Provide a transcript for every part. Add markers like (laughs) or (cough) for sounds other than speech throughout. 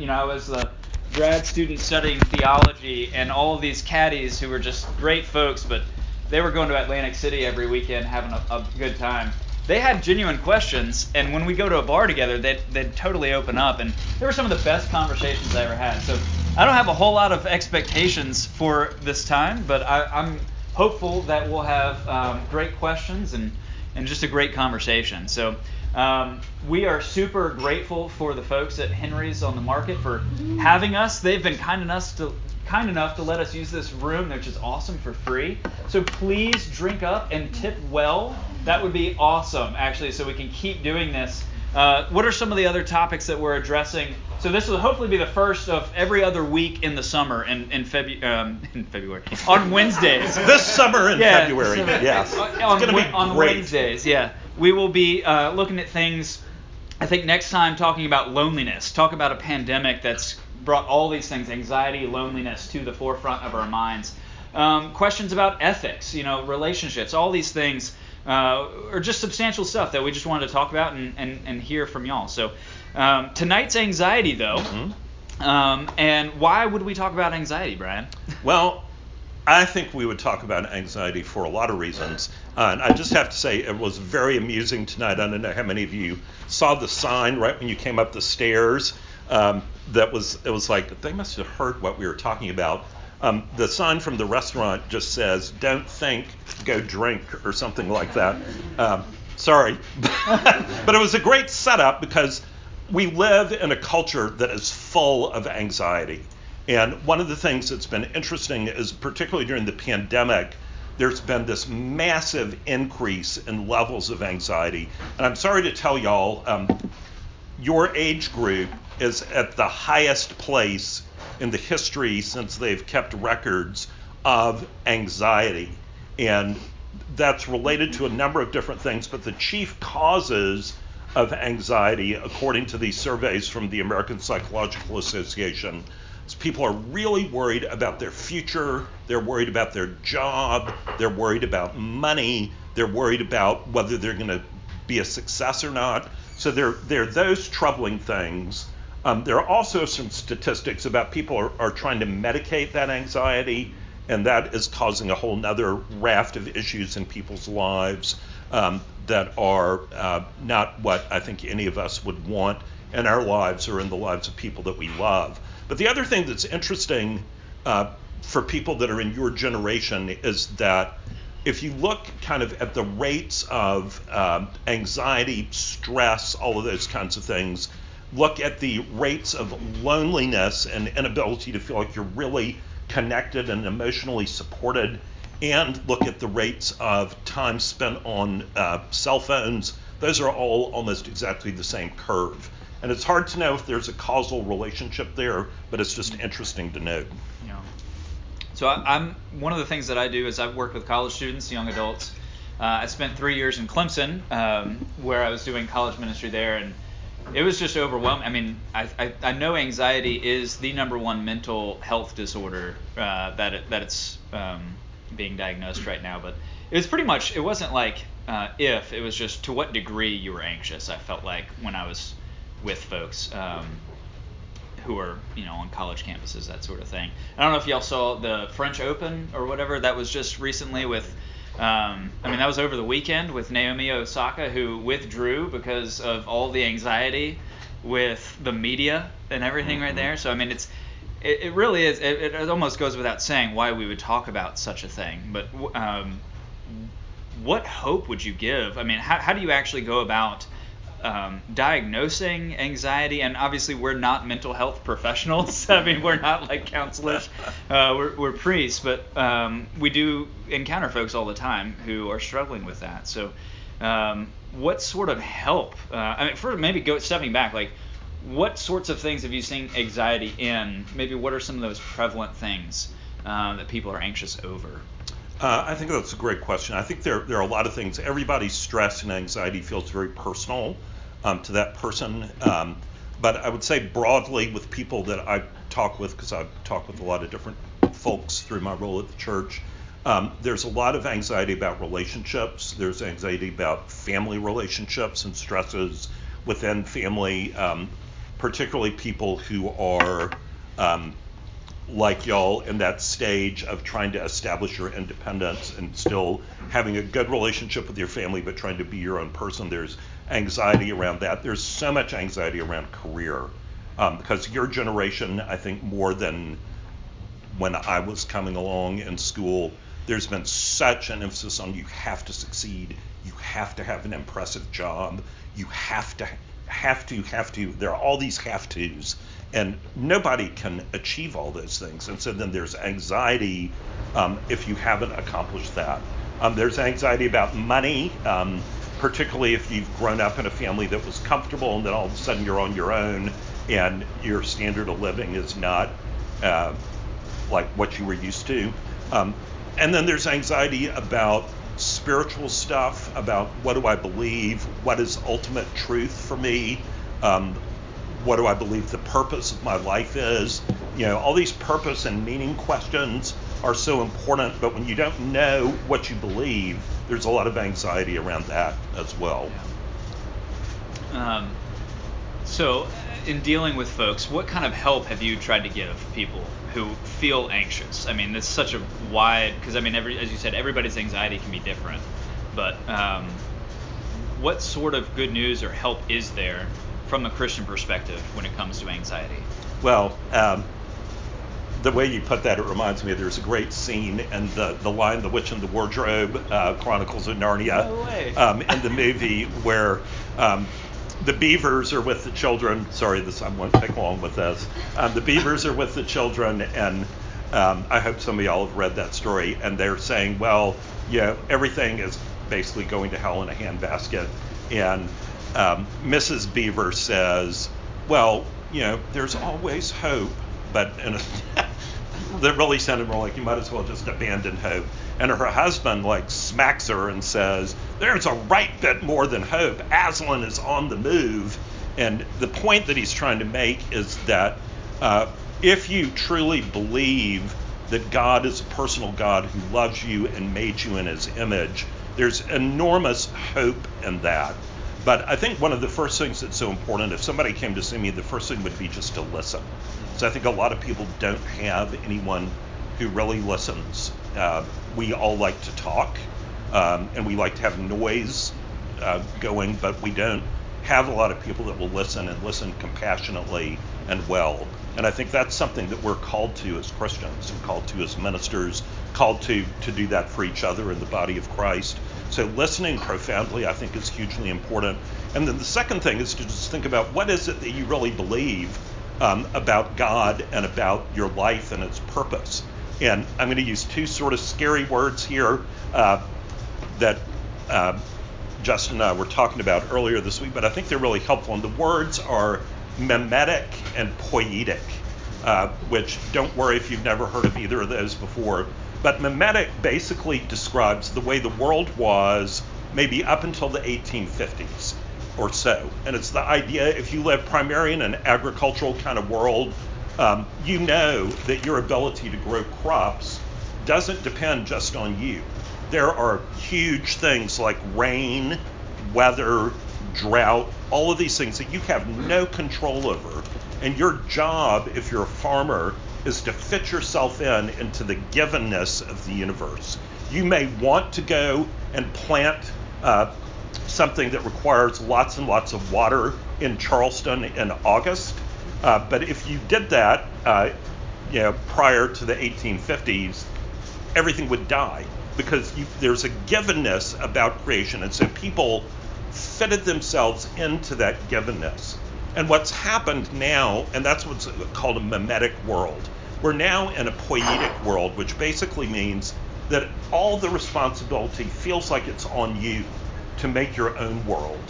you know, I was a grad student studying theology, and all of these caddies who were just great folks, but they were going to Atlantic City every weekend having a, a good time. They had genuine questions, and when we go to a bar together, they'd, they'd totally open up, and they were some of the best conversations I ever had. So I don't have a whole lot of expectations for this time, but I, I'm hopeful that we'll have um, great questions and, and just a great conversation. So um, we are super grateful for the folks at Henry's on the market for having us. They've been kind enough to kind enough to let us use this room, which is awesome for free. So please drink up and tip well. That would be awesome, actually, so we can keep doing this. Uh, what are some of the other topics that we're addressing? So this will hopefully be the first of every other week in the summer in, in, Febu- um, (laughs) in February on Wednesdays. this summer in Yeah, February, so- yes. on, it's going to be on great. Wednesdays, yeah. We will be uh, looking at things. I think next time talking about loneliness. Talk about a pandemic that's brought all these things, anxiety, loneliness, to the forefront of our minds. Um, questions about ethics, you know, relationships, all these things, uh, are just substantial stuff that we just wanted to talk about and, and, and hear from y'all. So um, tonight's anxiety, though. Mm-hmm. Um, and why would we talk about anxiety, Brian? Well, I think we would talk about anxiety for a lot of reasons. Uh, and I just have to say, it was very amusing tonight. I don't know how many of you saw the sign right when you came up the stairs. Um, that was, it was like, they must have heard what we were talking about. Um, the sign from the restaurant just says, don't think, go drink, or something like that. Um, sorry. (laughs) but it was a great setup because we live in a culture that is full of anxiety. And one of the things that's been interesting is, particularly during the pandemic, there's been this massive increase in levels of anxiety. And I'm sorry to tell y'all, um, your age group is at the highest place in the history since they've kept records of anxiety. And that's related to a number of different things, but the chief causes of anxiety, according to these surveys from the American Psychological Association, is people are really worried about their future, they're worried about their job, they're worried about money, they're worried about whether they're going to be a success or not. So there, there are those troubling things. Um, there are also some statistics about people are, are trying to medicate that anxiety, and that is causing a whole nother raft of issues in people's lives um, that are uh, not what I think any of us would want in our lives or in the lives of people that we love. But the other thing that's interesting uh, for people that are in your generation is that if you look kind of at the rates of um, anxiety, stress, all of those kinds of things, look at the rates of loneliness and inability to feel like you're really connected and emotionally supported, and look at the rates of time spent on uh, cell phones, those are all almost exactly the same curve. And it's hard to know if there's a causal relationship there, but it's just interesting to note. Yeah. So I, I'm one of the things that I do is I've worked with college students, young adults. Uh, I spent three years in Clemson, um, where I was doing college ministry there, and it was just overwhelming. I mean, I, I, I know anxiety is the number one mental health disorder uh, that it, that it's um, being diagnosed right now, but it was pretty much it wasn't like uh, if it was just to what degree you were anxious. I felt like when I was with folks. Um, who are you know on college campuses that sort of thing. I don't know if y'all saw the French Open or whatever that was just recently with. Um, I mean that was over the weekend with Naomi Osaka who withdrew because of all the anxiety with the media and everything right there. So I mean it's it, it really is it, it almost goes without saying why we would talk about such a thing. But um, what hope would you give? I mean how how do you actually go about um, diagnosing anxiety, and obviously we're not mental health (laughs) professionals. (laughs) I mean, we're not like counselors. (laughs) Uh, we're, we're priests, but um, we do encounter folks all the time who are struggling with that. So, um, what sort of help? Uh, I mean, for maybe go stepping back, like what sorts of things have you seen anxiety in? Maybe what are some of those prevalent things uh, that people are anxious over? Uh, I think that's a great question. I think there, there are a lot of things. Everybody's stress and anxiety feels very personal um, to that person. Um, but I would say broadly with people that I talk with, because I've talked with a lot of different folks through my role at the church, um, there's a lot of anxiety about relationships. There's anxiety about family relationships and stresses within family. Um, particularly people who are um, like y'all in that stage of trying to establish your independence and still having a good relationship with your family, but trying to be your own person. There's anxiety around that. There's so much anxiety around career um, because your generation, I think, more than when I was coming along in school, there's been such an emphasis on you have to succeed, you have to have an impressive job, you have to have to have to there are all these have to's and nobody can achieve all those things and so then there's anxiety um, if you haven't accomplished that um, there's anxiety about money um, particularly if you've grown up in a family that was comfortable and then all of a sudden you're on your own and your standard of living is not uh, like what you were used to. Um, and then there's anxiety about spiritual stuff about what do I believe, what is ultimate truth for me, um, what do I believe the purpose of my life is. You know, all these purpose and meaning questions are so important, but when you don't know what you believe, there's a lot of anxiety around that as well. Yeah. Um, so, in dealing with folks, what kind of help have you tried to give people who feel anxious? I mean, it's such a wide because I mean, every as you said, everybody's anxiety can be different. But um, what sort of good news or help is there from a Christian perspective when it comes to anxiety? Well, um, the way you put that, it reminds me there's a great scene in the, the Lion, The Witch and the Wardrobe, uh, Chronicles of Narnia, no (laughs) um, in the movie where um, the beavers are with the children. Sorry, this I won't take long with this. Um, the beavers are with the children, and um, I hope some of y'all have read that story. And they're saying, well, yeah, everything is basically going to hell in a handbasket. And um, Mrs. Beaver says, well, you know, there's always hope, but in a that really sounded more like you might as well just abandon hope. And her husband like smacks her and says, "There's a right bit more than hope. Aslan is on the move." And the point that he's trying to make is that uh, if you truly believe that God is a personal God who loves you and made you in His image, there's enormous hope in that. But I think one of the first things that's so important, if somebody came to see me, the first thing would be just to listen. So I think a lot of people don't have anyone who really listens. Uh, we all like to talk, um, and we like to have noise uh, going, but we don't have a lot of people that will listen and listen compassionately and well. And I think that's something that we're called to as Christians and called to as ministers, called to to do that for each other in the body of Christ. So listening profoundly, I think, is hugely important. And then the second thing is to just think about what is it that you really believe um, about God and about your life and its purpose. And I'm going to use two sort of scary words here uh, that uh, Justin and I were talking about earlier this week, but I think they're really helpful. And the words are mimetic and poietic, uh, which don't worry if you've never heard of either of those before. But mimetic basically describes the way the world was maybe up until the 1850s or so. And it's the idea if you live primarily in an agricultural kind of world, um, you know that your ability to grow crops doesn't depend just on you. There are huge things like rain, weather, drought, all of these things that you have no control over. And your job, if you're a farmer, is to fit yourself in into the givenness of the universe. You may want to go and plant uh, something that requires lots and lots of water in Charleston in August. Uh, but if you did that, uh, you know, prior to the 1850s, everything would die because you, there's a givenness about creation, and so people fitted themselves into that givenness. And what's happened now, and that's what's called a mimetic world. We're now in a poietic world, which basically means that all the responsibility feels like it's on you to make your own world,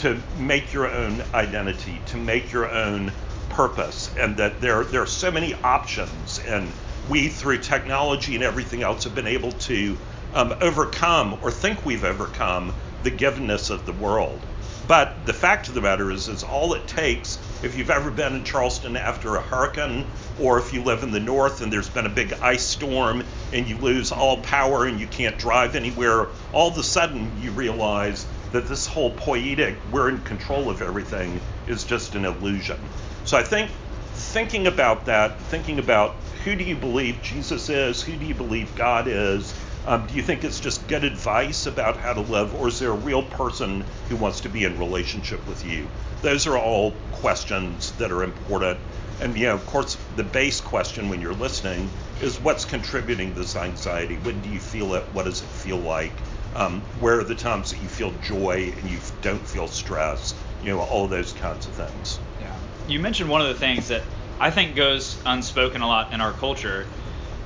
to make your own identity, to make your own purpose, and that there, there are so many options. And we, through technology and everything else, have been able to um, overcome or think we've overcome the givenness of the world. But the fact of the matter is, is all it takes, if you've ever been in Charleston after a hurricane, or if you live in the north and there's been a big ice storm and you lose all power and you can't drive anywhere, all of a sudden you realize that this whole poietic, we're in control of everything, is just an illusion. So I think thinking about that, thinking about who do you believe Jesus is, who do you believe God is, um, do you think it's just good advice about how to live, or is there a real person who wants to be in relationship with you? Those are all questions that are important. And you know, of course, the base question when you're listening is what's contributing this anxiety? When do you feel it? What does it feel like? Um, where are the times that you feel joy and you don't feel stress? You know, all those kinds of things. Yeah. You mentioned one of the things that I think goes unspoken a lot in our culture.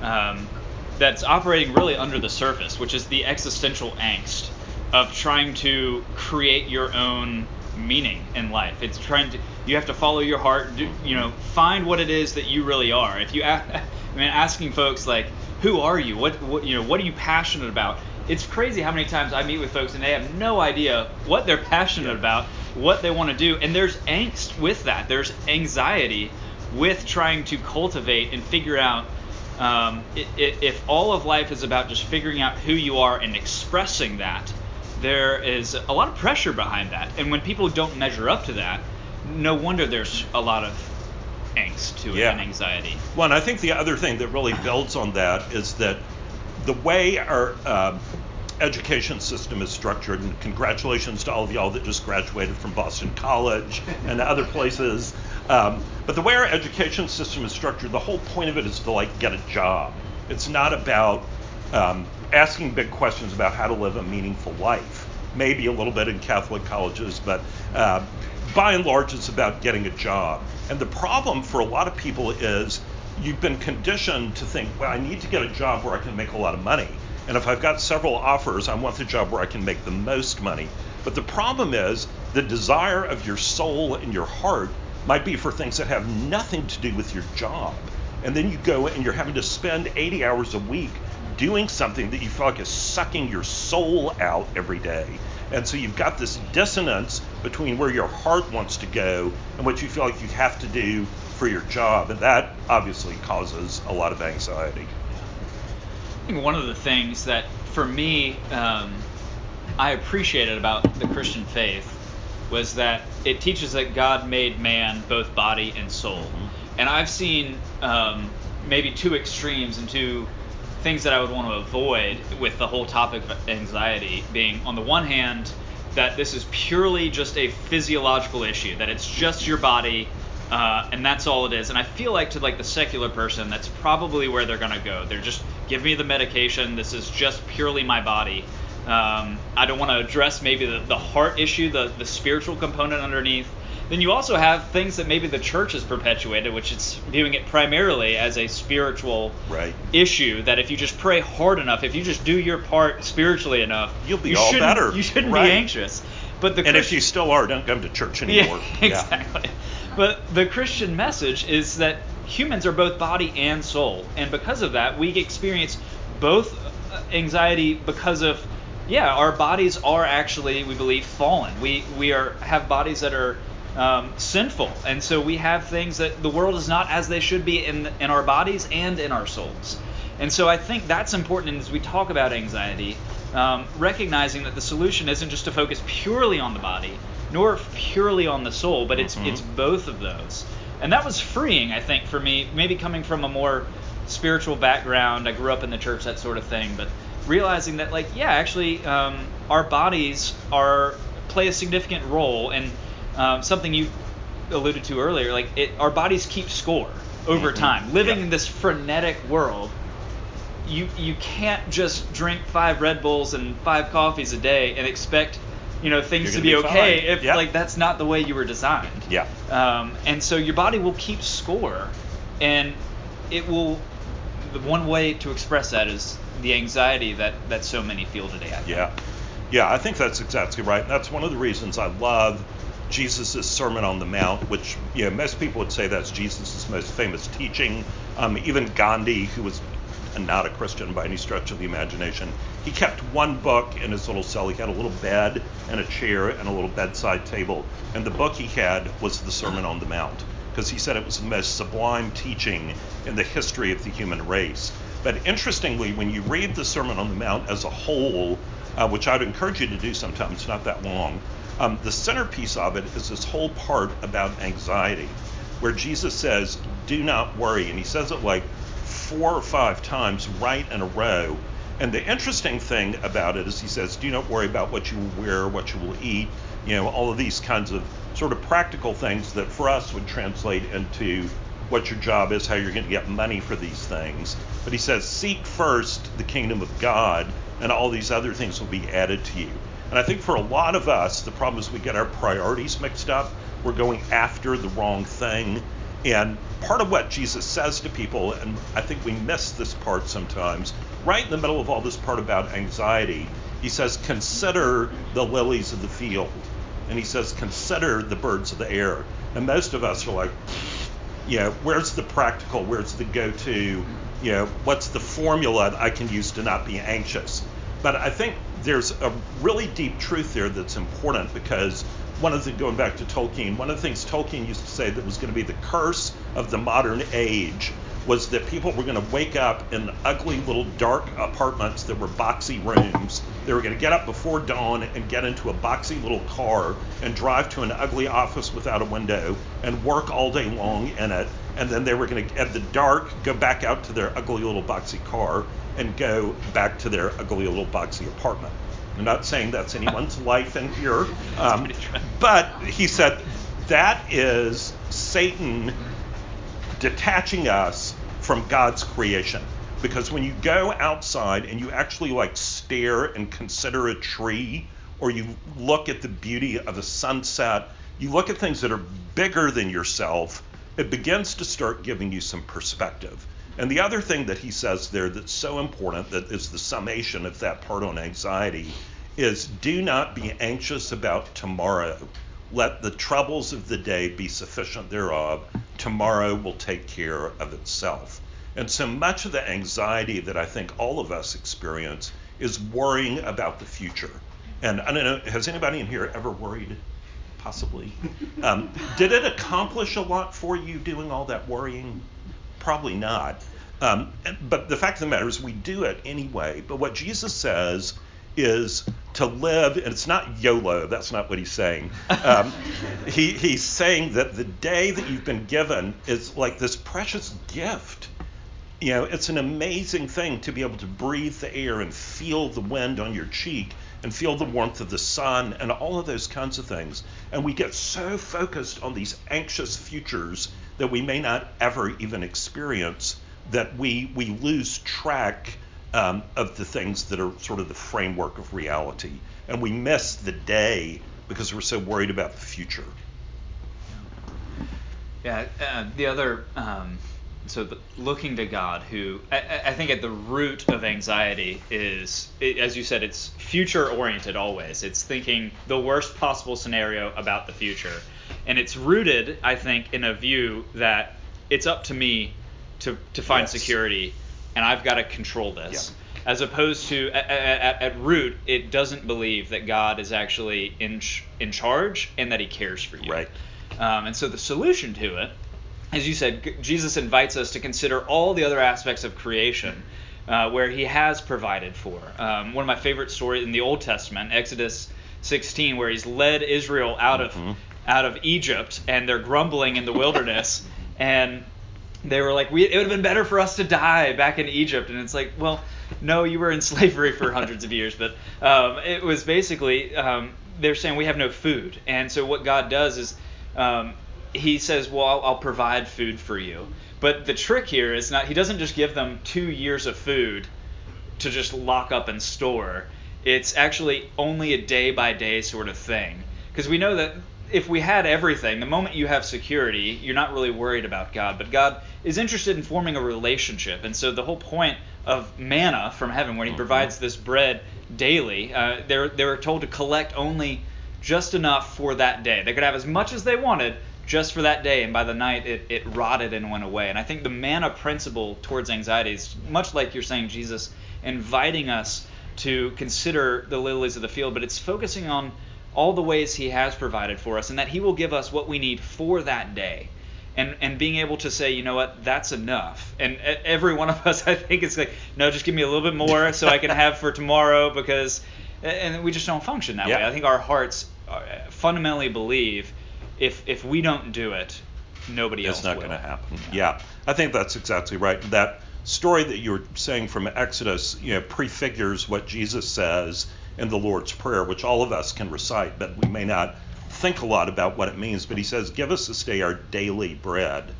Um, that's operating really under the surface, which is the existential angst of trying to create your own meaning in life. It's trying to you have to follow your heart, do, you know, find what it is that you really are. If you ask, (laughs) I mean asking folks like who are you? What what you know, what are you passionate about? It's crazy how many times I meet with folks and they have no idea what they're passionate yeah. about, what they want to do, and there's angst with that. There's anxiety with trying to cultivate and figure out um, it, it, if all of life is about just figuring out who you are and expressing that, there is a lot of pressure behind that. And when people don't measure up to that, no wonder there's a lot of angst to it yeah. and anxiety. Well, and I think the other thing that really builds on that is that the way our uh, education system is structured, and congratulations to all of y'all that just graduated from Boston College and other places. Um, but the way our education system is structured, the whole point of it is to like get a job. It's not about um, asking big questions about how to live a meaningful life. Maybe a little bit in Catholic colleges, but uh, by and large, it's about getting a job. And the problem for a lot of people is you've been conditioned to think, well, I need to get a job where I can make a lot of money. And if I've got several offers, I want the job where I can make the most money. But the problem is the desire of your soul and your heart might be for things that have nothing to do with your job. And then you go and you're having to spend 80 hours a week doing something that you feel like is sucking your soul out every day. And so you've got this dissonance between where your heart wants to go and what you feel like you have to do for your job. And that obviously causes a lot of anxiety. I think one of the things that for me um, I appreciated about the Christian faith was that it teaches that God made man both body and soul. Mm-hmm. And I've seen um, maybe two extremes and two things that I would want to avoid with the whole topic of anxiety being, on the one hand, that this is purely just a physiological issue, that it's just your body. Uh, and that's all it is. And I feel like to like the secular person, that's probably where they're gonna go. They're just give me the medication. This is just purely my body. Um, I don't want to address maybe the, the heart issue, the, the spiritual component underneath. Then you also have things that maybe the church has perpetuated, which it's viewing it primarily as a spiritual right. issue. That if you just pray hard enough, if you just do your part spiritually enough, you'll be you all better. You shouldn't right. be anxious. But the and if you still are, don't come to church anymore. Yeah, (laughs) exactly. Yeah. But the Christian message is that humans are both body and soul, and because of that, we experience both anxiety because of yeah, our bodies are actually, we believe, fallen. We we are have bodies that are um, sinful, and so we have things that the world is not as they should be in in our bodies and in our souls. And so I think that's important as we talk about anxiety, um, recognizing that the solution isn't just to focus purely on the body, nor purely on the soul, but it's mm-hmm. it's both of those. And that was freeing, I think, for me. Maybe coming from a more spiritual background, I grew up in the church, that sort of thing, but realizing that like yeah actually um, our bodies are play a significant role and um, something you alluded to earlier like it, our bodies keep score over mm-hmm. time living yeah. in this frenetic world you you can't just drink five red bulls and five coffees a day and expect you know things to be, be okay fine. if yep. like that's not the way you were designed yeah um, and so your body will keep score and it will the one way to express that is the anxiety that that so many feel today. Yeah, yeah, I think that's exactly right. That's one of the reasons I love Jesus' Sermon on the Mount, which you know most people would say that's Jesus' most famous teaching. Um, even Gandhi, who was not a Christian by any stretch of the imagination, he kept one book in his little cell. He had a little bed and a chair and a little bedside table, and the book he had was the Sermon on the Mount because he said it was the most sublime teaching in the history of the human race. But interestingly, when you read the Sermon on the Mount as a whole, uh, which I'd encourage you to do sometime, it's not that long, um, the centerpiece of it is this whole part about anxiety. where Jesus says, Do not worry. And he says it like four or five times right in a row. And the interesting thing about it is he says, Do not worry about what you will wear, what you will eat, you know, all of these kinds of sort of practical things that for us would translate into what your job is, how you're going to get money for these things. But he says, Seek first the kingdom of God, and all these other things will be added to you. And I think for a lot of us, the problem is we get our priorities mixed up. We're going after the wrong thing. And part of what Jesus says to people, and I think we miss this part sometimes, right in the middle of all this part about anxiety, he says, Consider the lilies of the field. And he says, Consider the birds of the air. And most of us are like, you know, where's the practical? Where's the go to? You know, what's the formula that I can use to not be anxious? But I think there's a really deep truth there that's important because one of the going back to Tolkien, one of the things Tolkien used to say that was going to be the curse of the modern age was that people were going to wake up in ugly little dark apartments that were boxy rooms. They were going to get up before dawn and get into a boxy little car and drive to an ugly office without a window and work all day long in it. And then they were going to, at the dark, go back out to their ugly little boxy car and go back to their ugly little boxy apartment. I'm not saying that's anyone's (laughs) life in here, um, but he said that is Satan detaching us from God's creation. Because when you go outside and you actually like stare and consider a tree, or you look at the beauty of a sunset, you look at things that are bigger than yourself, it begins to start giving you some perspective. And the other thing that he says there that's so important, that is the summation of that part on anxiety, is do not be anxious about tomorrow. Let the troubles of the day be sufficient thereof. Tomorrow will take care of itself. And so much of the anxiety that I think all of us experience is worrying about the future. And I don't know, has anybody in here ever worried? Possibly. (laughs) Um, did it accomplish a lot for you doing all that worrying? Probably not. Um, but the fact of the matter is, we do it anyway. But what Jesus says is to live, and it's not YOLO, that's not what he's saying. Um, (laughs) he, he's saying that the day that you've been given is like this precious gift. You know, it's an amazing thing to be able to breathe the air and feel the wind on your cheek and feel the warmth of the sun and all of those kinds of things. And we get so focused on these anxious futures that we may not ever even experience that we, we lose track um, of the things that are sort of the framework of reality. And we miss the day because we're so worried about the future. Yeah, uh, the other, um, so the, looking to God, who I, I, think at the root of anxiety is, it, as you said, it's future oriented always. It's thinking the worst possible scenario about the future. And it's rooted, I think, in a view that it's up to me to, to find yes. security and I've got to control this. Yeah. As opposed to at, at, at, root, it doesn't believe that God is actually in in charge and that He cares for you. Right. Um, and so the solution to it, as you said, Jesus invites us to consider all the other aspects of creation. Uh, where he has provided for. Um, one of my favorite stories in the Old Testament, Exodus 16, where he's led Israel out mm-hmm. of out of Egypt, and they're grumbling in the wilderness, (laughs) and they were like, we, it would have been better for us to die back in Egypt. And it's like, well, no, you were in (laughs) slavery for hundreds of years. But um, it was basically, um, they're saying we have no food. And so what God does is um, he says, well, I'll, I'll provide food for you. But the trick here is not, he doesn't just give them two years of food to just lock up and store. It's actually only a day by day sort of thing. Because we know that if we had everything, the moment you have security, you're not really worried about God. But God is interested in forming a relationship. And so the whole point of manna from heaven, when He mm-hmm. provides this bread daily, uh, they're, they were told to collect only just enough for that day. They could have as much as they wanted just for that day, and by the night it, it rotted and went away. And I think the manna principle towards anxiety is much like you're saying, Jesus inviting us to consider the lilies of the field, but it's focusing on all the ways He has provided for us, and that He will give us what we need for that day. And, and being able to say, you know what, that's enough. And every one of us, (laughs) I think, is like, no, just give me a little bit more so I can (laughs) have for tomorrow because, and we just don't function that yeah. way. I think our hearts uh, fundamentally believe if if we don't do it, nobody else it's not going to happen. Yeah. I think that's exactly right. That story that you were saying from Exodus, you know, prefigures what Jesus says in the Lord's Prayer, which all of us can recite, but we may not think a lot about what it means. But he says, "Give us this day our daily bread,"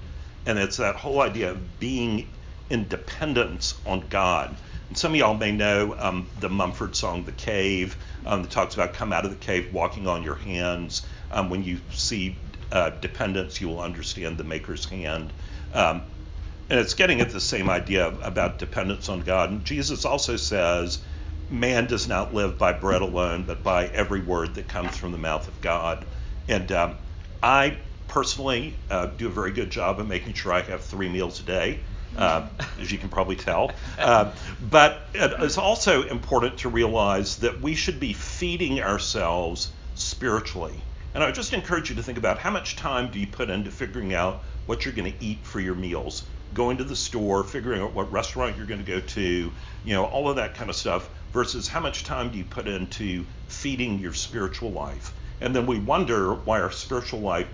and it's that whole idea of being in dependence on God. And some of y'all may know um, the Mumford song, "The Cave," um, that talks about come out of the cave walking on your hands. Um, when you see uh, dependence, you will understand the Maker's hand. Um, and it's getting at the same idea about dependence on God. And Jesus also says, man does not live by bread alone, but by every word that comes from the mouth of God. And um, I personally uh, do a very good job of making sure I have three meals a day. Uh, as you can probably tell. Uh, but it's also important to realize that we should be feeding ourselves spiritually. And I just encourage you to think about how much time do you put into figuring out what you're going to eat for your meals? Going to the store, figuring out what restaurant you're going to go to, you know, all of that kind of stuff, versus how much time do you put into feeding your spiritual life? And then we wonder why our spiritual life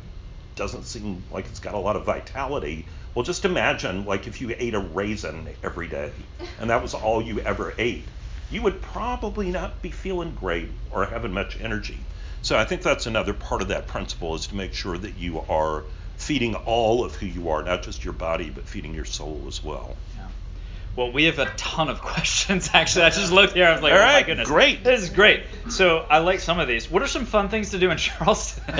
doesn't seem like it's got a lot of vitality. Well, just imagine like if you ate a raisin every day and that was all you ever ate. You would probably not be feeling great or having much energy. So I think that's another part of that principle is to make sure that you are feeding all of who you are, not just your body, but feeding your soul as well. Well, we have a ton of (laughs) questions. Actually, I just looked here. I was like, All oh right, my goodness, great. This is great. So I like some of these. What are some fun things to do in (laughs) Charleston? (laughs)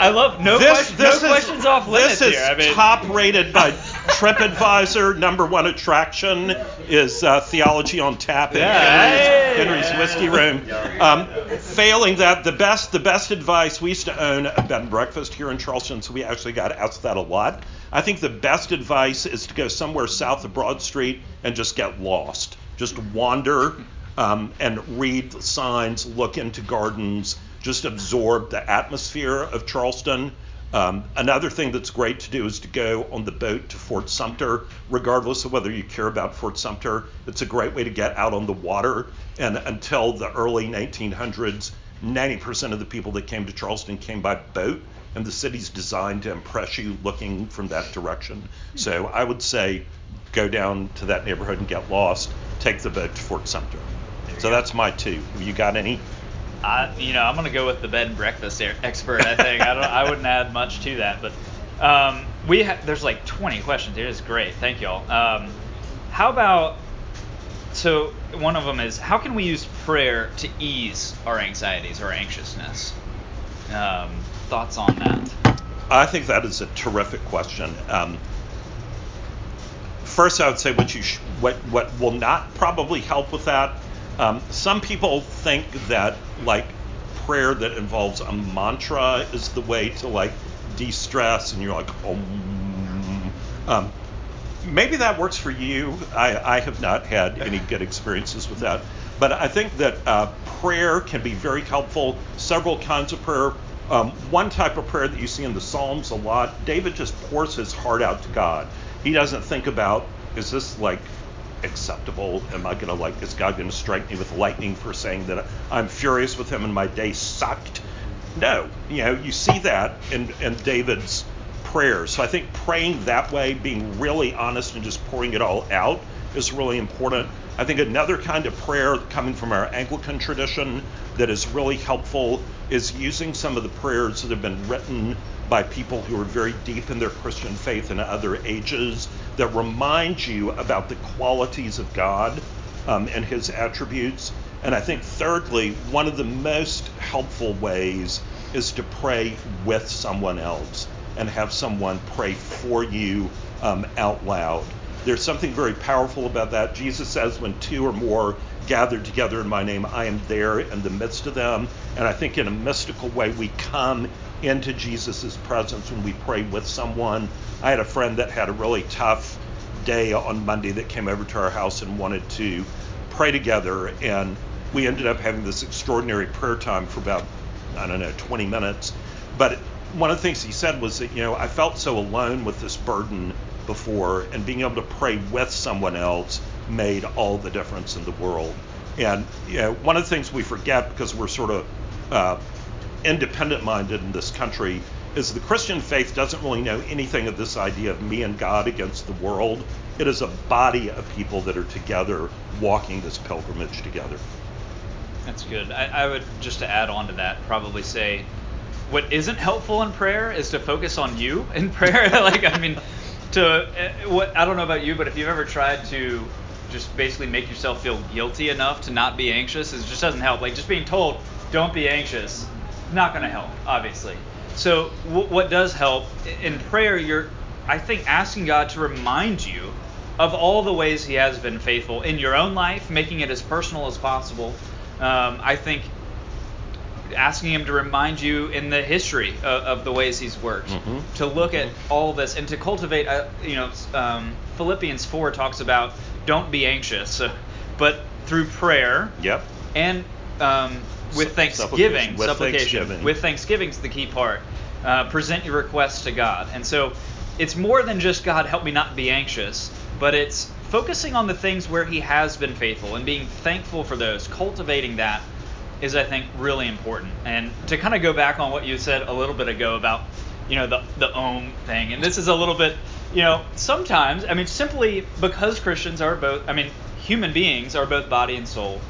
I love no, This, question, this no is, questions off limits this is here. I mean, top rated by TripAdvisor. Number one attraction is uh, Theology on Tap in Yeah. Henry's, Henry's Whiskey Room. Um, failing that, the best the best advice we used to own a bed and breakfast here in Charleston, so we actually got asked that a lot. I think the best advice is to go somewhere south of Broad Street and just get lost. Just wander um, and read signs, look into gardens, just absorb the atmosphere of Charleston. Um, another thing that's great to do is to go on the boat to Fort Sumter, regardless of whether you care about Fort Sumter. It's a great way to get out on the water. And until the early 1900s, 90% of the people that came to Charleston came by boat, and the city's designed to impress you looking from that direction. So I would say go down to that neighborhood and get lost, take the boat to Fort Sumter. So that's my two. Have You got any? I, you know, I'm gonna go with the bed and breakfast er- expert. I think I don't. I wouldn't (laughs) add much to that, but um, we ha- there's like 20 questions here. It's great. Thank y'all. Um, how about so one of them is how can we use prayer to ease our anxieties or anxiousness? Um, thoughts on that? I think that is a terrific question. Um, first, I would say what you sh- what what will not probably help with that. Um, some people think that like prayer that involves a mantra is the way to like de-stress, and you're like, oh. Um, maybe that works for you. I, I have not had any good experiences with that. But I think that uh, prayer can be very helpful. Several kinds of prayer. Um, one type of prayer that you see in the Psalms a lot, David just pours his heart out to God. He doesn't think about, is this like acceptable? Am I going to like, is God going to strike me with lightning for saying that I'm furious with him and my day sucked? No. You know, you see that in, in David's prayers. So I think praying that way, being really honest and just pouring it all out is really important. I think another kind of prayer coming from our Anglican tradition that is really helpful is using some of the prayers that have been written by people who are very deep in their Christian faith in other ages that remind you about the qualities of God um, and his attributes. And I think, thirdly, one of the most helpful ways is to pray with someone else and have someone pray for you um, out loud. There's something very powerful about that. Jesus says, when two or more gathered together in my name, I am there in the midst of them. And I think in a mystical way, we come into Jesus' presence when we pray with someone. I had a friend that had a really tough day on Monday that came over to our house and wanted to pray together. And we ended up having this extraordinary prayer time for about, I don't know, 20 minutes. But one of the things he said was that, you know, I felt so alone with this burden before, and being able to pray with someone else made all the difference in the world. And, you know, one of the things we forget because we're sort of uh, independent minded in this country is the Christian faith doesn't really know anything of this idea of me and God against the world. It is a body of people that are together walking this pilgrimage together. That's good. I, I would just to add on to that, probably say what isn't helpful in prayer is to focus on you in prayer. (laughs) like, I mean, to eh, what I don't know about you, but if you've ever tried to just basically make yourself feel guilty enough to not be anxious, it just doesn't help. Like just being told don't be anxious, not going to help, obviously. So w- what does help in prayer? You're, I think, asking God to remind you of all the ways He has been faithful in your own life, making it as personal as possible. Um, I think asking him to remind you in the history of, of the ways he's worked, mm-hmm. to look mm-hmm. at all this and to cultivate. Uh, you know, um, Philippians four talks about don't be anxious, uh, but through prayer. Yep. And um, with thanksgiving, with supplication, thanksgiving. with thanksgiving's the key part. Uh, present your requests to God, and so it's more than just God help me not be anxious, but it's focusing on the things where He has been faithful and being thankful for those, cultivating that is I think really important. And to kind of go back on what you said a little bit ago about you know the the om thing, and this is a little bit you know sometimes I mean simply because Christians are both I mean human beings are both body and soul,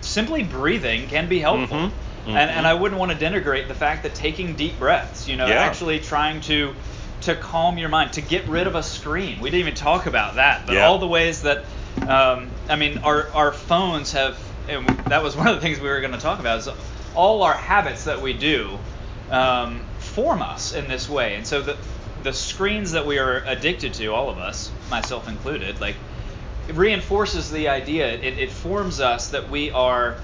simply breathing can be helpful. Mm-hmm. Mm-hmm. And, and I wouldn't want to denigrate the fact that taking deep breaths, you know, yeah. actually trying to to calm your mind, to get rid of a screen. We didn't even talk about that, but yeah. all the ways that um, I mean, our our phones have and that was one of the things we were going to talk about is all our habits that we do um, form us in this way. And so the the screens that we are addicted to, all of us, myself included, like it reinforces the idea. It, it forms us that we are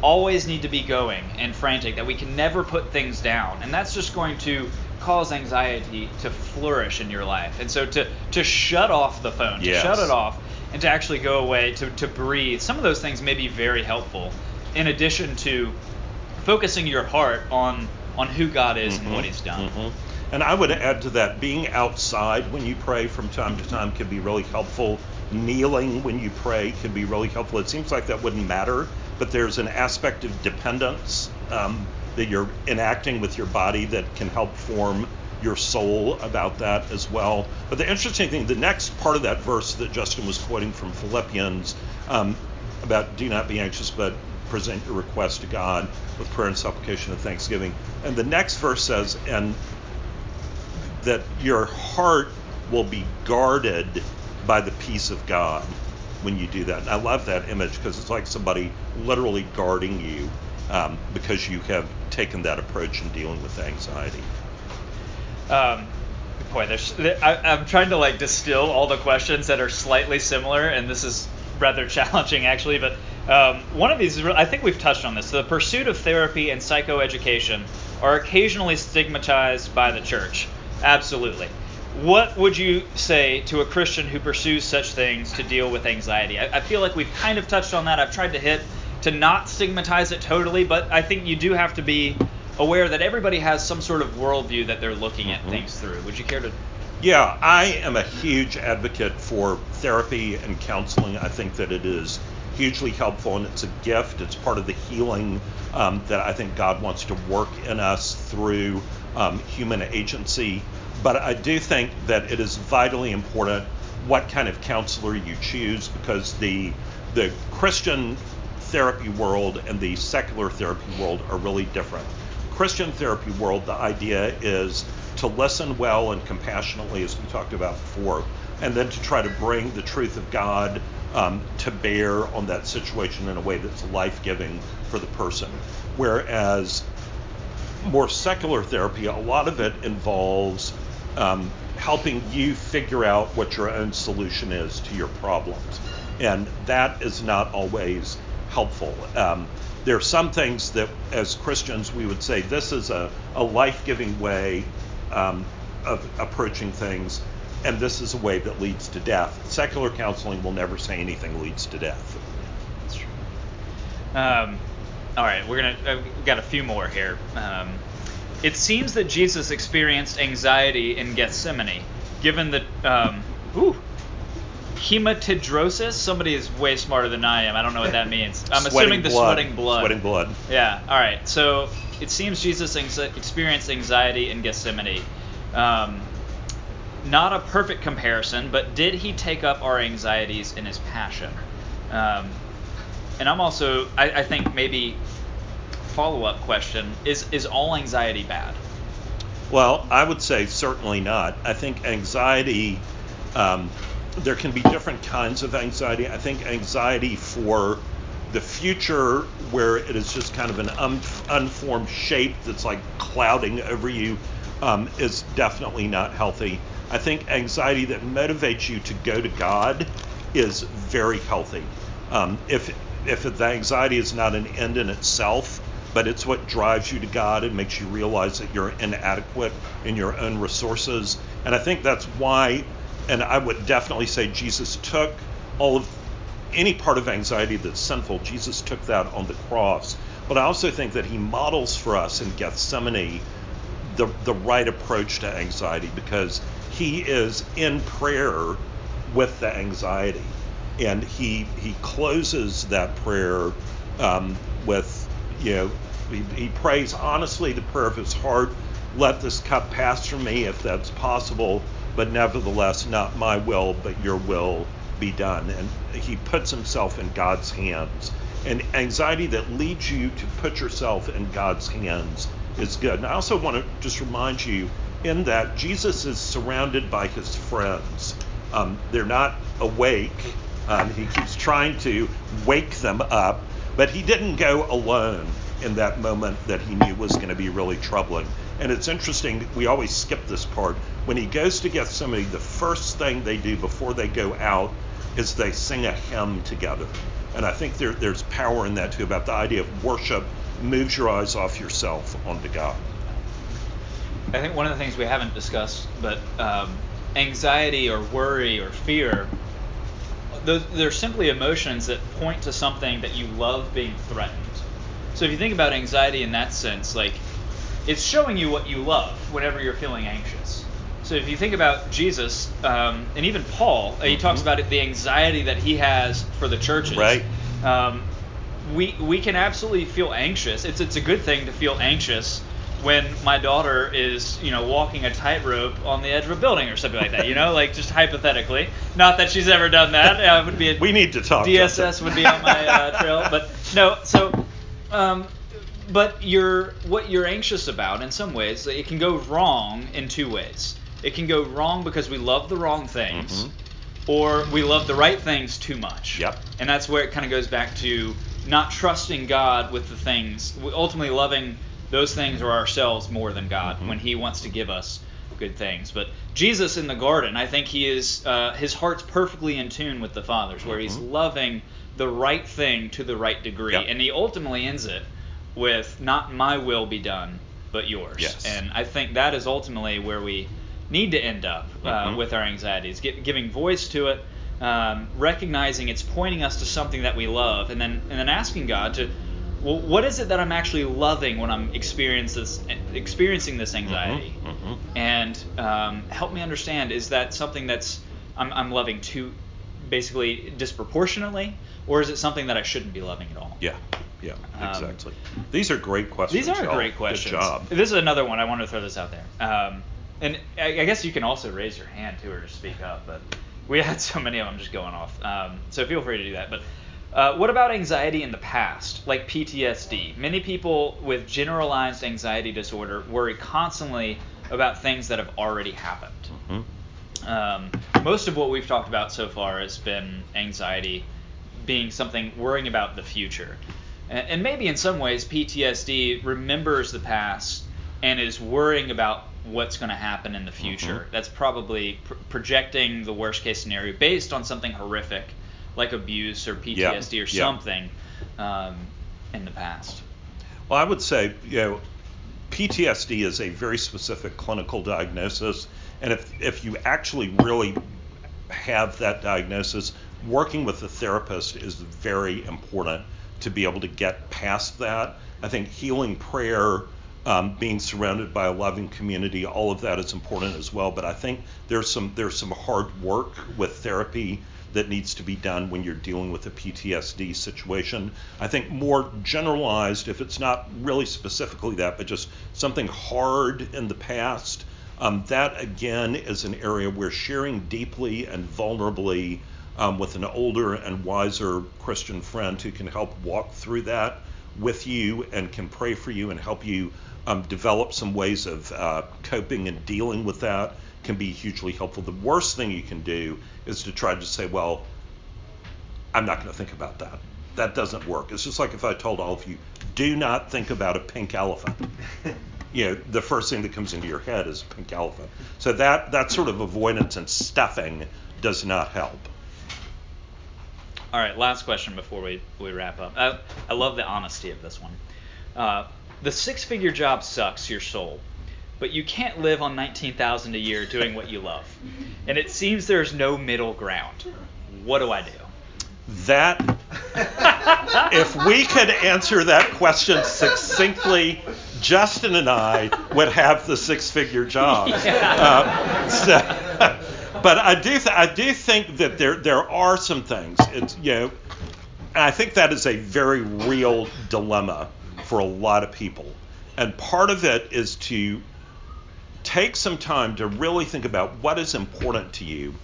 always need to be going and frantic, that we can never put things down, and that's just going to cause anxiety to flourish in your life. And so to to shut off the phone, to yes. shut it off, and to actually go away to, to breathe. Some of those things may be very helpful, in addition to focusing your heart on on who God is mm-hmm. and what mm-hmm. He's done. Mm-hmm. And I would add to that, being outside when you pray from time to time can be really helpful. Kneeling when you pray can be really helpful. It seems like that wouldn't matter, but there's an aspect of dependence um, that you're enacting with your body that can help form your soul about that as well. But the interesting thing, the next part of that verse that Justin was quoting from Philippians um, about do not be anxious, but present your request to God with prayer and supplication and thanksgiving. And the next verse says, and that your heart will be guarded by the peace of God when you do that. And I love that image because it's like somebody literally guarding you um, because you have taken that approach in dealing with anxiety. Um, boy, there's I, I'm trying to like distill all the questions that are slightly similar, and this is rather (laughs) challenging actually. But um, one of these is I think we've touched on this. The pursuit of therapy and psychoeducation are occasionally stigmatized by the church. Absolutely. What would you say to a Christian who pursues such things to deal with anxiety? I, I feel like we've kind of touched on that. I've tried to hit to not stigmatize it totally, but I think you do have to be aware that everybody has some sort of worldview that they're looking mm-hmm. at things through. Would you care to? Yeah, I am a huge advocate for therapy and counseling. I think that it is hugely helpful and it's a gift. It's part of the healing um, that I think God wants to work in us through um, human agency. But I do think that it is vitally important what kind of counselor you choose because the the Christian therapy world and the secular therapy world are really different. Christian therapy world, the idea is to listen well and compassionately, as we talked about before, and then to try to bring the truth of God um, to bear on that situation in a way that's life giving for the person. Whereas more secular therapy, a lot of it involves um, helping you figure out what your own solution is to your problems. And that is not always helpful. Um, there are some things that, as Christians, we would say this is a, a life giving way um, of approaching things, and this is a way that leads to death. Secular counseling will never say anything leads to death. That's true. Um, all right, we're gonna uh, we've got a few more here. Um, it seems that Jesus experienced anxiety in Gethsemane, given that. Um, ooh, hematidrosis. Somebody is way smarter than I am. I don't know what that (laughs) means. I'm assuming the blood. sweating blood. Sweating blood. Yeah. All right. So it seems Jesus anxi- experienced anxiety in Gethsemane. Um, not a perfect comparison, but did he take up our anxieties in his passion? Um, and I'm also, I, I think maybe follow up question is is all anxiety bad? Well, I would say certainly not. I think anxiety, um, there can be different kinds of anxiety. I think anxiety for the future, where it is just kind of an un- unformed shape that's like clouding over you, um, is definitely not healthy. I think anxiety that motivates you to go to God is very healthy. Um, if if the anxiety is not an end in itself, but it's what drives you to God and makes you realize that you're inadequate in your own resources. And I think that's why, and I would definitely say Jesus took all of any part of anxiety that's sinful, Jesus took that on the cross. But I also think that he models for us in Gethsemane the, the right approach to anxiety because he is in prayer with the anxiety. And he, he closes that prayer um, with, you know, he, he prays honestly the prayer of his heart let this cup pass from me if that's possible, but nevertheless, not my will, but your will be done. And he puts himself in God's hands. And anxiety that leads you to put yourself in God's hands is good. And I also want to just remind you in that Jesus is surrounded by his friends. Um, they're not awake. Um, he keeps trying to wake them up, but he didn't go alone in that moment that he knew was going to be really troubling. And it's interesting, we always skip this part. When he goes to Gethsemane, the first thing they do before they go out is they sing a hymn together. And I think there, there's power in that too about the idea of worship moves your eyes off yourself onto God. I think one of the things we haven't discussed, but um, anxiety or worry or fear, they're simply emotions that point to something that you love being threatened. So if you think about anxiety in that sense, like it's showing you what you love whenever you're feeling anxious. So if you think about Jesus um, and even Paul, uh, he Mm-hmm. talks about it, the anxiety that he has for the churches. Right. Um, we we can absolutely feel anxious. It's it's a good thing to feel anxious when my daughter is you know walking a tightrope on the edge of a building or something like that. You know, (laughs) like just hypothetically. Not that she's ever done that. Uh, would be a, We need to talk. DSS would be on my uh, trail, but no. So, um, but you're what you're anxious about in some ways. It can go wrong in two ways. It can go wrong because we love the wrong things, Mhm. or we love the right things too much. Yep. And that's where it kind of goes back to not trusting God with the things, ultimately loving those things or ourselves more than God Mhm. when He wants to give us good things. But Jesus in the garden, I think He is, uh, His heart's perfectly in tune with the Father's, where He's Mhm. loving the right thing to the right degree. Yep. And He ultimately ends it with, not my will be done, but yours. Yes. And I think that is ultimately where we need to end up uh, Mhm. with our anxieties, gi- giving voice to it, um, recognizing it's pointing us to something that we love, and then and then asking God to, well, what is it that I'm actually loving when I'm this, experiencing this anxiety, Mhm, mhm. and um, help me understand is that something that's I'm, I'm loving too, basically disproportionately, or is it something that I shouldn't be loving at all? Yeah, yeah, Um, exactly. These are great questions. These are y'all. great questions. Good job. This is another one. I want to throw this out there. Um, and I, I guess you can also raise your hand too or speak up, but we had so many of them just going off. Um, so feel free to do that. But uh, what about anxiety in the past, like PTSD? Many people with generalized anxiety disorder worry constantly about things that have already happened. Mhm. Um, most of what we've talked about so far has been anxiety being something worrying about the future. And, and maybe in some ways, PTSD remembers the past and is worrying about what's going to happen in the future. Mhm. That's probably pr- projecting the worst case scenario based on something horrific like abuse or PTSD or yeah. something um, in the past. Well, I would say, you know, PTSD is a very specific clinical diagnosis, and if if you actually really have that diagnosis, working with a therapist is very important to be able to get past that. I think healing prayer, um, being surrounded by a loving community, all of that is important as well. But I think there's some there's some hard work with therapy that needs to be done when you're dealing with a PTSD situation. I think more generalized, if it's not really specifically that, but just something hard in the past, um, that again is an area where sharing deeply and vulnerably um, with an older and wiser Christian friend who can help walk through that with you and can pray for you and help you um, develop some ways of uh, coping and dealing with that can be hugely helpful. The worst thing you can do is to try to say, well, I'm not going to think about that. That doesn't work. It's just like if I told all of you, do not think about a pink elephant. (laughs) you know, the first thing that comes into your head is pink elephant. So that that sort of avoidance and stuffing does not help. All right, last question before we, we wrap up. I, I love the honesty of this one. Uh, the six-figure job sucks your soul but you can't live on 19,000 a year doing what you love. And it seems there's no middle ground. What do I do? That if we could answer that question succinctly, Justin and I would have the six-figure job. Yeah. (laughs) Uh, so, but I do th- I do think that there there are some things. It's you know, I think that is a very real dilemma for a lot of people. And part of it is to take some time to really think about what is important to you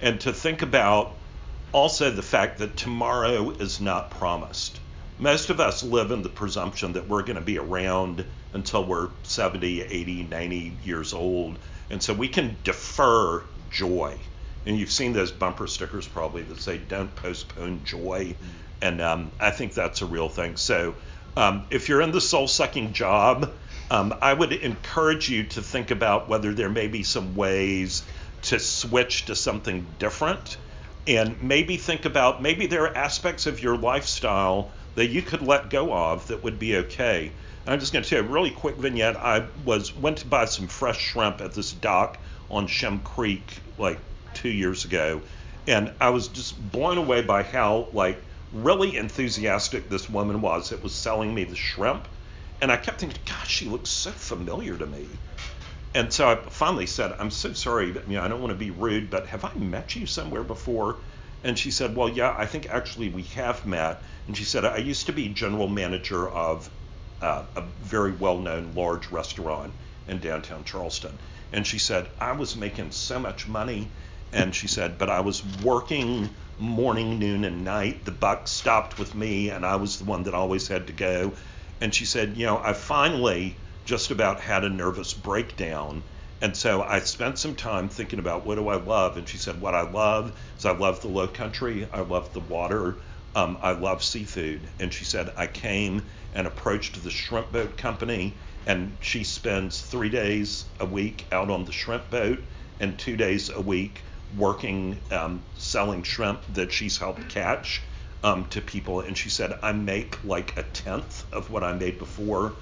and to think about also the fact that tomorrow is not promised. Most of us live in the presumption that we're going to be around until we're 70, 80, 90 years old. And so we can defer joy. And you've seen those bumper stickers probably that say, don't postpone joy. And um, I think that's a real thing. So um, if you're in the soul sucking job, um, I would encourage you to think about whether there may be some ways to switch to something different and maybe think about maybe there are aspects of your lifestyle that you could let go of that would be okay. And I'm just going to tell you a really quick vignette. I was went to buy some fresh shrimp at this dock on Shem Creek like two years ago, and I was just blown away by how like really enthusiastic this woman was that was selling me the shrimp. And I kept thinking, gosh, she looks so familiar to me. And so I finally said, I'm so sorry, but, you know, I don't want to be rude, but have I met you somewhere before? And she said, Well, yeah, I think actually we have met. And she said, I used to be general manager of uh, a very well known large restaurant in downtown Charleston. And she said, I was making so much money. And she said, But I was working morning, noon, and night. The buck stopped with me, and I was the one that always had to go. And she said, You know, I finally just about had a nervous breakdown. And so I spent some time thinking about what do I love. And she said, What I love is I love the low country, I love the water, um, I love seafood. And she said, I came and approached the shrimp boat company, and she spends three days a week out on the shrimp boat and two days a week working um, selling shrimp that she's helped catch um, to people, and she said, I make like a tenth of what I made before.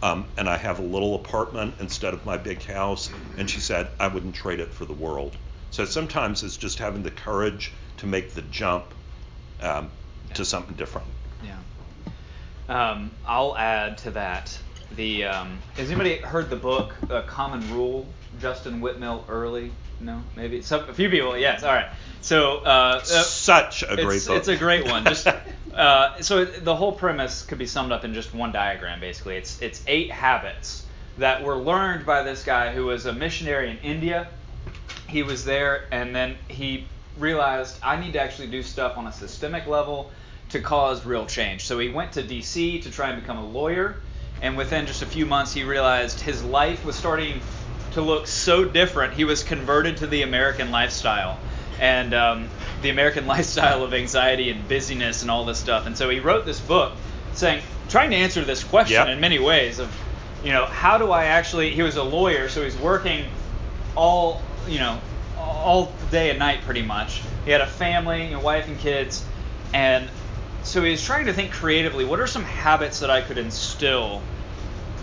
Um, and I have a little apartment instead of my big house. And she said, I wouldn't trade it for the world. So sometimes it's just having the courage to make the jump um. To something different. Yeah. Um, I'll add to that. The um, has anybody heard the book A Common Rule? Justin Whitmel Earley. no, maybe some a few people. Yes, all right. So uh, such a great it's, book. It's a great one. Just (laughs) uh, so the whole premise could be summed up in just one diagram. Basically, it's it's eight habits that were learned by this guy who was a missionary in India. He was there, and then he realized I need to actually do stuff on a systemic level to cause real change. So he went to D.C. to try and become a lawyer, and within just a few months, he realized his life was starting to look so different. He was converted to the American lifestyle and um, the American (laughs) lifestyle of anxiety and busyness and all this stuff. And so he wrote this book saying, trying to answer this question yep. in many ways of, you know, how do I actually? He was a lawyer, so he's working all, you know, all day and night pretty much. He had a family, a wife and kids, and so he was trying to think creatively. What are some habits that I could instill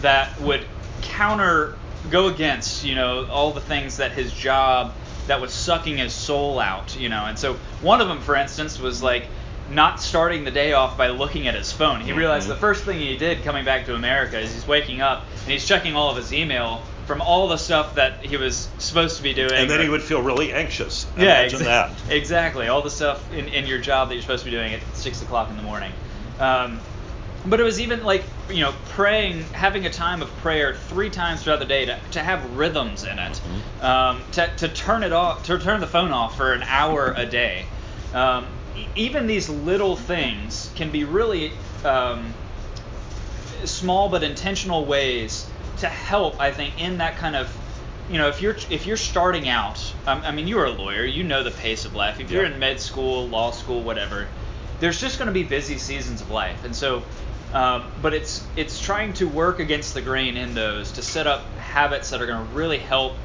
that would counter go against, you know, all the things that his job that was sucking his soul out, you know. And so one of them, for instance, was like not starting the day off by looking at his phone. He realized mm-hmm. the first thing he did coming back to America is he's waking up and he's checking all of his email from all the stuff that he was supposed to be doing. And then or- he would feel really anxious. yeah, Imagine exa- that. Exactly. All the stuff in, in your job that you're supposed to be doing at six o'clock in the morning. Um, but it was even like you know praying, having a time of prayer three times throughout the day to, to have rhythms in it, Mm-hmm. um, to, to turn it off, to turn the phone off for an hour a day. Um, even these little things can be really um, small but intentional ways to help i think in that kind of you know if you're if you're starting out um, i mean you're a lawyer you know the pace of life if you're Yeah. in med school law school whatever there's just going to be busy seasons of life and so um, but it's it's trying to work against the grain in those to set up habits that are going to really help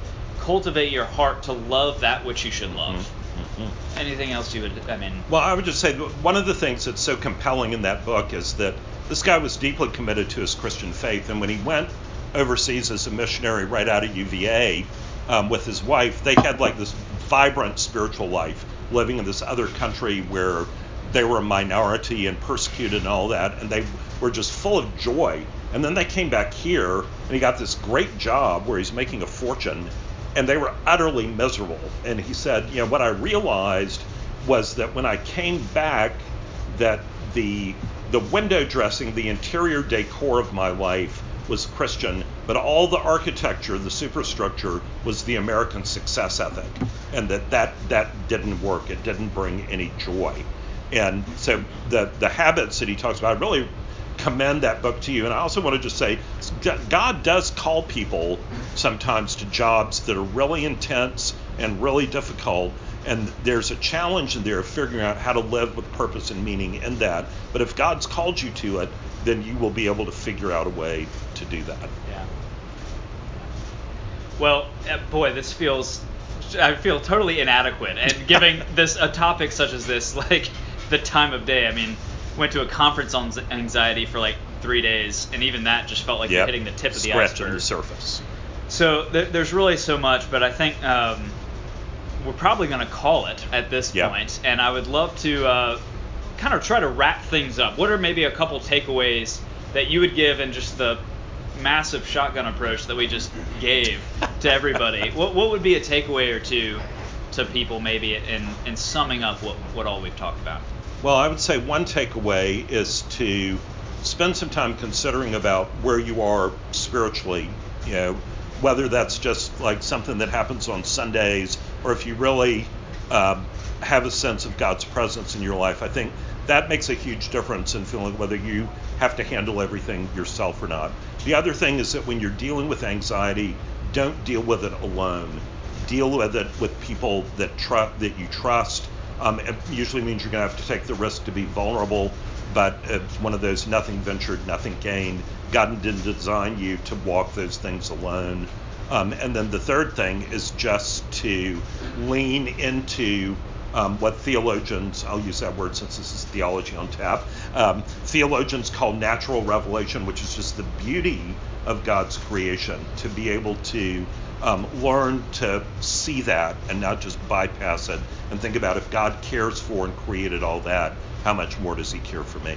cultivate your heart to love that which you should love Mm-hmm. anything else you would i mean Well, I would just say one of the things that's so compelling in that book is that this guy was deeply committed to his Christian faith, and when he went overseas as a missionary right out of UVA um, with his wife, they had like this vibrant spiritual life, living in this other country where they were a minority and persecuted and all that, and they were just full of joy. And then they came back here, and he got this great job where he's making a fortune, and they were utterly miserable. And he said, you know, what I realized was that when I came back, that the the window dressing, the interior decor of my life was Christian, but all the architecture, the superstructure, was the American success ethic, and that that that didn't work. It didn't bring any joy. And so the the habits that he talks about, I really commend that book to you. And I also want to just say, God does call people sometimes to jobs that are really intense and really difficult. And there's a challenge in there of figuring out how to live with purpose and meaning in that. But if God's called you to it, then you will be able to figure out a way to do that. Yeah. Well, uh, boy, this feels. I feel totally inadequate, and (laughs) giving this a topic such as this, like the time of day. I mean, went to a conference on anxiety for like three days, and even that just felt like Yep. hitting the tip of the Scratching iceberg. the surface. So th- there's really so much, but I think um, we're probably going to call it at this Yeah. point. And I would love to uh, kind of try to wrap things up. What are maybe a couple takeaways that you would give in just the massive shotgun approach that we just gave to everybody? (laughs) what, what would be a takeaway or two to people maybe in, in summing up what, what all we've talked about? Well, I would say one takeaway is to spend some time considering about where you are spiritually, you know, whether that's just like something that happens on Sundays or if you really um, have a sense of God's presence in your life. I think that makes a huge difference in feeling whether you have to handle everything yourself or not. The other thing is that when you're dealing with anxiety, don't deal with it alone. Deal with it with people that tr- that you trust. Um, it usually means you're going to have to take the risk to be vulnerable, but it's one of those nothing ventured, nothing gained. God didn't design you to walk those things alone. Um, and then the third thing is just to lean into um, what theologians, I'll use that word since this is theology on tap, um, theologians call natural revelation, which is just the beauty of God's creation, to be able to um, learn to see that and not just bypass it and think about if God cares for and created all that, how much more does He care for me?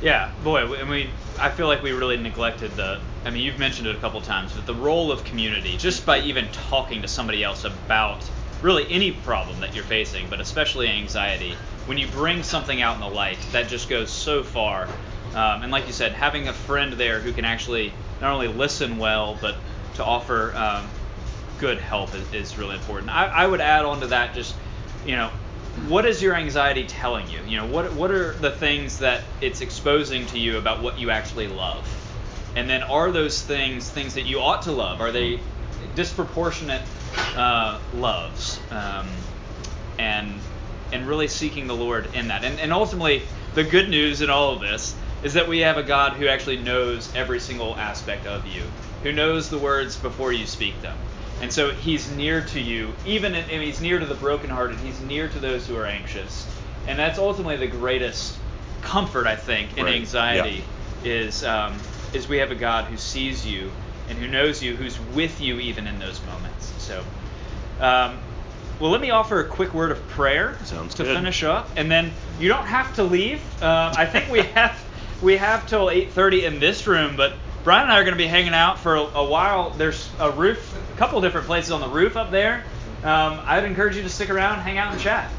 Yeah, boy, I mean, I feel like we really neglected the. I mean, you've mentioned it a couple times, but the role of community, just by even talking to somebody else about really any problem that you're facing, but especially anxiety, when you bring something out in the light, that just goes so far. Um, and like you said, having a friend there who can actually not only listen well, but to offer um, good help is, is really important. I, I would add on to that just, you know, what is your anxiety telling you? You know, what what are the things that it's exposing to you about what you actually love? And then are those things things that you ought to love? Are they disproportionate uh, loves? Um, and and really seeking the Lord in that. And and ultimately, the good news in all of this is that we have a God who actually knows every single aspect of you, who knows the words before you speak them. And so he's near to you, even in, and he's near to the brokenhearted. He's near to those who are anxious, and that's ultimately the greatest comfort I think in Right. anxiety is um, is we have a God who sees you and who knows you, who's with you even in those moments. So, um, well, let me offer a quick word of prayer Sounds to good. finish up, and then you don't have to leave. Uh, I think we (laughs) have we have till 8:30 in this room, but Brian and I are going to be hanging out for a, a while. There's a roof, couple different places on the roof up there. Um, I'd encourage you to stick around, hang out, and chat.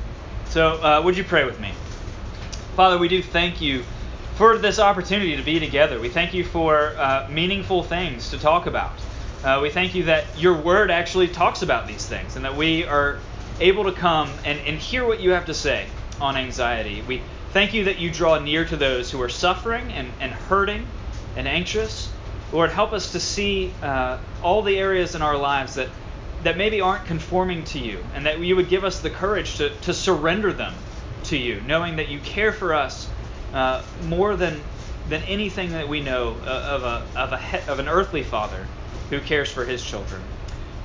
So, uh, would you pray with me? Father, we do thank you for this opportunity to be together. We thank you for uh, meaningful things to talk about. Uh, we thank you that your word actually talks about these things and that we are able to come and, and hear what you have to say on anxiety. We thank you that you draw near to those who are suffering and, and hurting and anxious. Lord, help us to see uh, all the areas in our lives that, that maybe aren't conforming to you and that you would give us the courage to, to surrender them to you, knowing that you care for us uh, more than than anything that we know uh, of a of a of an earthly father who cares for his children.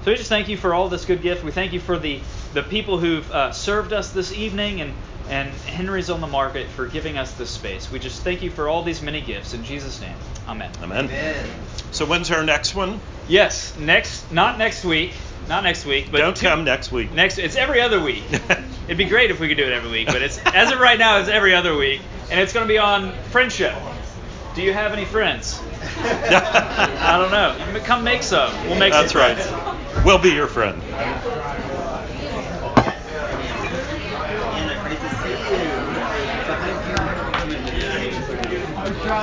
So we just thank you for all this good gift. We thank you for the the people who've uh, served us this evening and and Henry's on the market for giving us this space. We just thank you for all these many gifts in Jesus' name. Amen. Amen. Amen. So when's our next one? Yes, next not next week. Not next week, but don't two, come next week. Next, it's every other week. (laughs) It'd be great if we could do it every week, but it's as of right now, it's every other week, and it's going to be on friendship. Do you have any friends? (laughs) I don't know. Come make some. We'll make That's some. That's right. We'll be your friend.